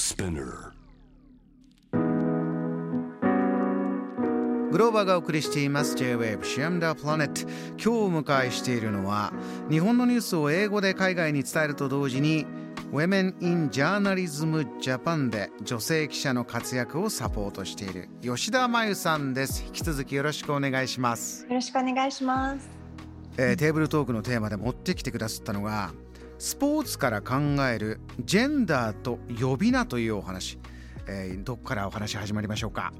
Spinner. グローバーがお送りしています。J-Wave シアムダープラネット今日お迎えしているのは日本のニュースを英語で海外に伝えると同時に Women in Journalism Japan で女性記者の活躍をサポートしている吉田真由さんです。引き続きよろしくお願いします。よろしくお願いします、えーテーブルトークのテーマで持ってきてくださったのがスポーツから考えるジェンダーと呼び名というお話、えーどこからお話始まりましょうか？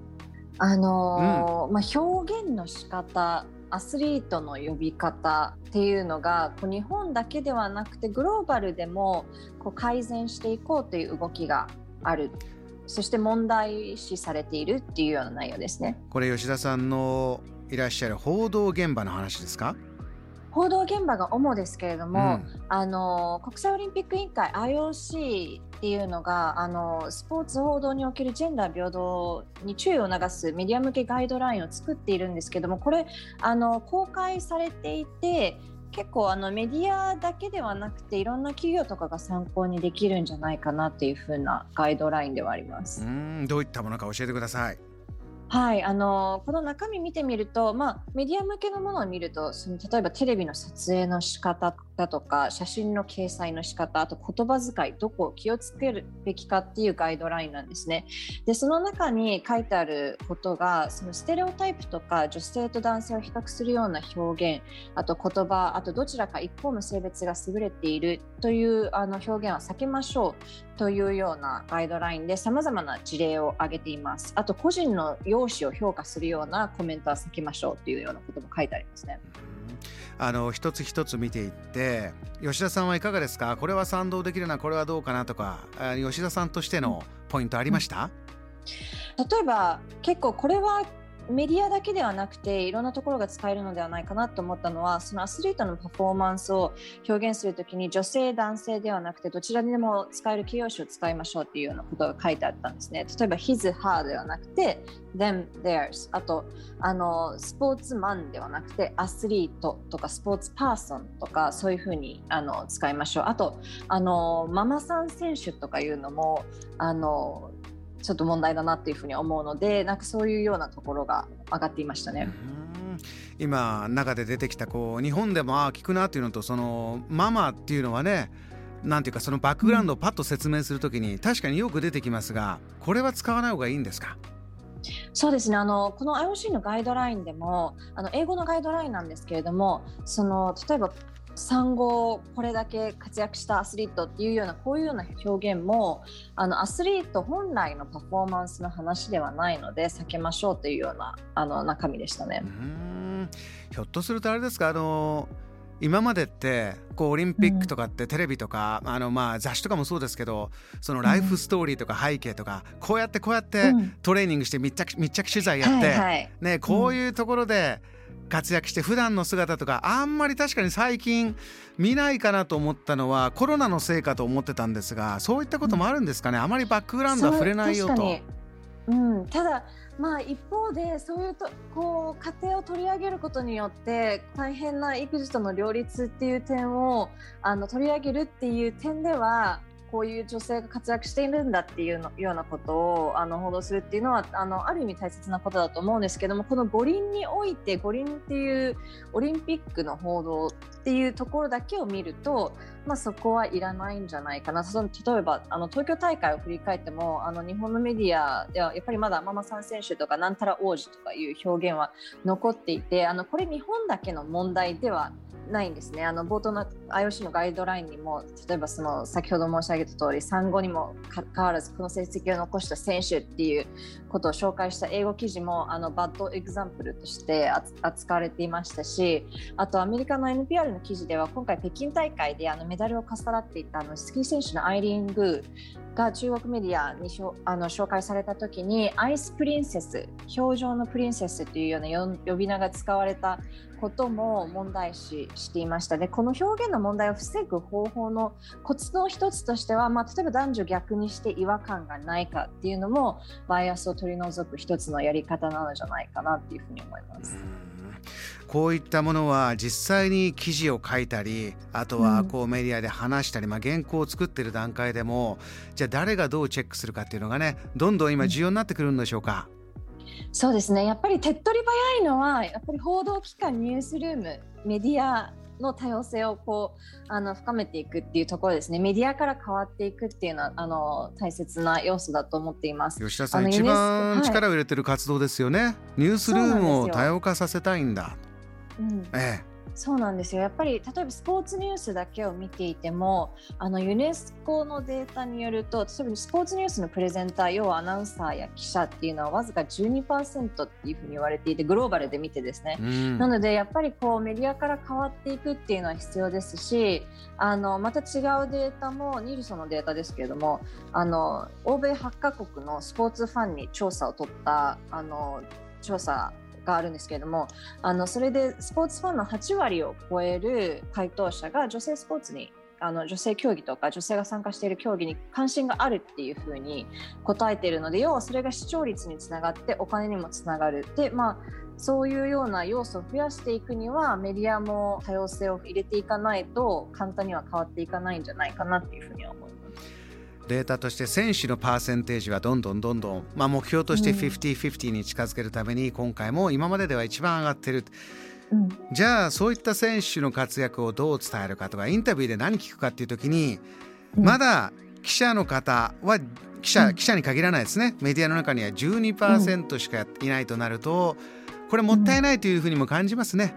あのーまあ表現の仕方アスリートの呼び方っていうのがこう日本だけではなくてグローバルでもこう改善していこうという動きがある。そして問題視されているっていうような内容ですね。これ吉田さんのいらっしゃる報道現場の話ですか？報道現場が主ですけれども、うん。あの国際オリンピック委員会 IOC っていうのがあのスポーツ報道におけるジェンダー平等に注意を促すメディア向けガイドラインを作っているんですけどもこれあの公開されていて結構あのメディアだけではなくていろんな企業とかが参考にできるんじゃないかなっていう風なガイドラインではあります。うーん。どういったものか教えてくださいはい、あのこの中身見てみると、まあ、メディア向けのものを見るとその例えばテレビの撮影の仕方だとか写真の掲載の仕方あと言葉遣いどこを気をつけるべきかっていうガイドラインなんですね。でその中に書いてあることがそのステレオタイプとか女性と男性を比較するような表現あと言葉あとどちらか一方の性別が優れているというあの表現は避けましょうというようなガイドラインでさまざまな事例を挙げています。あと個人の容姿を評価するようなコメントは避けましょうというようなことも書いてありますね。あの一つ一つ見ていって吉田さんはいかがですか？これは賛同できるなこれはどうかなとかあ吉田さんとしてのポイントありました、例えば結構これはメディアだけではなくていろんなところが使えるのではないかなと思ったのはそのアスリートのパフォーマンスを表現するときに女性男性ではなくてどちらにでも使える形容詞を使いましょうっていうようなことが書いてあったんですね。例えば his her ではなくて them theirs あとあのスポーツマンではなくてアスリートとかスポーツパーソンとかそういうふうにあの使いましょう。あとあのママさん選手とかいうのもあのちょっと問題だなっていうふうに思うのでなんかそういうようなところが上がっていましたね。うん。今中で出てきたこう日本でもああ聞くなっていうのとそのママっていうのはねなんていうかそのバックグラウンドをパッと説明するときに確かによく出てきますがこれは使わない方がいいんですか？そうですね。あのこの IOC のガイドラインでもあの英語のガイドラインなんですけれどもその例えば産後これだけ活躍したアスリートっていうようなこういうような表現もあのアスリート本来のパフォーマンスの話ではないので避けましょうというようなあの中身でしたね。う。ん。ひょっとするとあれですか？あの今までってこうオリンピックとかってテレビとか、あのまあ雑誌とかもそうですけどそのライフストーリーとか背景とか、こうやってこうやってうん。トレーニングして密着密着取材やって、ね、こういうところで活躍して普段の姿とかあんまり確かに最近見ないかなと思ったのはコロナのせいかと思ってたんですがそういったこともあるんですかね、あまりバックグラウンドは触れないよと。うん、ただ、まあ、一方でそういうとこう家庭を取り上げることによって大変な育児との両立っていう点をあの取り上げるっていう点ではこういう女性が活躍しているんだっていうのようなことをあの報道するっていうのはあのある意味大切なことだと思うんですけどもこの五輪において五輪っていうオリンピックの報道っていうところだけを見ると、まあ、そこはいらないんじゃないかな。その例えばあの東京大会を振り返ってもあの日本のメディアではやっぱりまだママさん選手とかなんたら王子とかいう表現は残っていてあのこれ日本だけの問題ではないないんですね。あの冒頭の IOC のガイドラインにも例えばその先ほど申し上げた通り産後にもかかわらずこの成績を残した選手っていうことを紹介した英語記事もあの bad example として扱われていましたしあとアメリカの NPR の記事では今回北京大会であのメダルをかっさらっていたあのスキー選手のアイリーン・グーが中国メディアにしょあの紹介された時に Ice Princess 氷上のプリンセスというような呼び名が使われたことも問題視していましたでこの表現の問題を防ぐ方法のコツの一つとしては、まあ、例えば男女逆にして違和感がないかっていうのもバイアスを取り除く一つのやり方なのじゃないかなっていうふうに思います。うんこういったものは実際に記事を書いたりあとはこうメディアで話したり、まあ、原稿を作ってる段階でもじゃあ誰がどうチェックするかっていうのがねどんどん今重要になってくるんでしょうか？そうですね。やっぱり手っ取り早いのはやっぱり報道機関ニュースルームメディアの多様性をこうあの深めていくっていうところですね。メディアから変わっていくっていうのはあの大切な要素だと思っています。吉田さん一番力を入れてる活動ですよね、はい、ニュースルームを多様化させたいんだ。うん、ええそうなんですよ。やっぱり例えばスポーツニュースだけを見ていてもあのユネスコのデータによると例えばスポーツニュースのプレゼンター要はアナウンサーや記者っていうのはわずか12%っていうふうに言われていてグローバルで見てですね、うん、なのでやっぱりこうメディアから変わっていくっていうのは必要ですしあのまた違うデータもニルソのデータですけれどもあの欧米8カ国のスポーツファンに調査を取ったあの調査があるんですけれどもあのそれでスポーツファンの8割を超える回答者が女性スポーツにあの女性競技とか女性が参加している競技に関心があるっていうふうに答えているので要はそれが視聴率につながってお金にもつながるでまあそういうような要素を増やしていくにはメディアも多様性を入れていかないと簡単には変わっていかないんじゃないかなっていうふうに思。データとして選手のパーセンテージはどんどんどんどん、まあ、目標として50-50に近づけるために今回も今まででは一番上がってる。うん、じゃあそういった選手の活躍をどう伝えるかとかインタビューで何聞くかっていう時に、まだ記者の方は記者,、記者に限らないですね。メディアの中には12%しかいないとなるとこれもったいないというふうにも感じますね。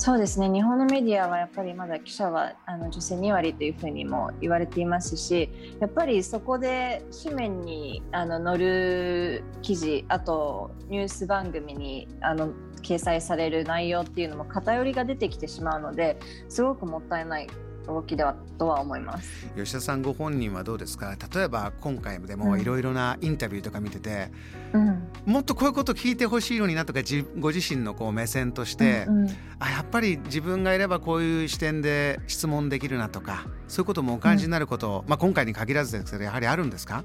そうですね。日本のメディアはやっぱりまだ記者はあの女性2割というふうにも言われていますしやっぱりそこで紙面にあの載る記事あとニュース番組にあの掲載される内容っていうのも偏りが出てきてしまうのですごくもったいない動きではとは思います。吉田さんご本人はどうですか？例えば今回でもいろいろなインタビューとか見てて、うん、もっとこういうこと聞いてほしいのになとかご自身のこう目線として、うんうん、あやっぱり自分がいればこういう視点で質問できるなとかそういうこともお感じになること、うん、まあ、今回に限らずですけどやはりあるんですか？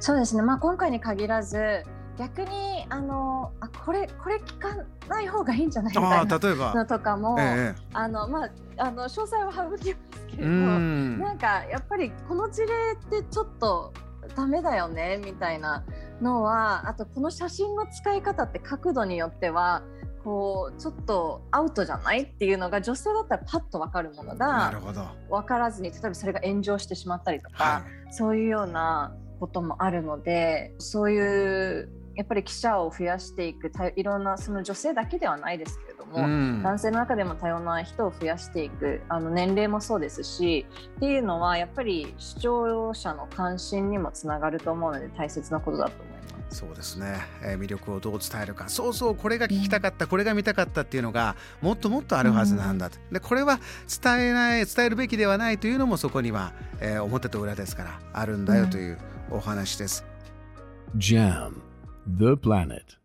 そうですね、まあ、今回に限らず逆にあのあこれこれ聞かない方がいいんじゃない？みたいなのとかも、ええ、あのまああの詳細は省きますけれどなんかやっぱりこの事例ってちょっとダメだよねみたいなのはあとこの写真の使い方って角度によってはこうちょっとアウトじゃない？っていうのが女性だったらパッと分かるものが分からずに例えばそれが炎上してしまったりとか、はい、そういうようなこともあるのでそういうやっぱり記者を増やしていくいろんなその女性だけではないですけれども、うん、男性の中でも多様な人を増やしていくあの年齢もそうですしっていうのはやっぱり視聴者の関心にもつながると思うので大切なことだと思います。そうですね、えー、魅力をどう伝えるか。そうそうこれが聞きたかった、うん、これが見たかったっていうのがもっともっとあるはずなんだと、でこれは伝えない伝えるべきではないというのもそこには、えー、表と裏ですからあるんだよというお話です。JAM The Planet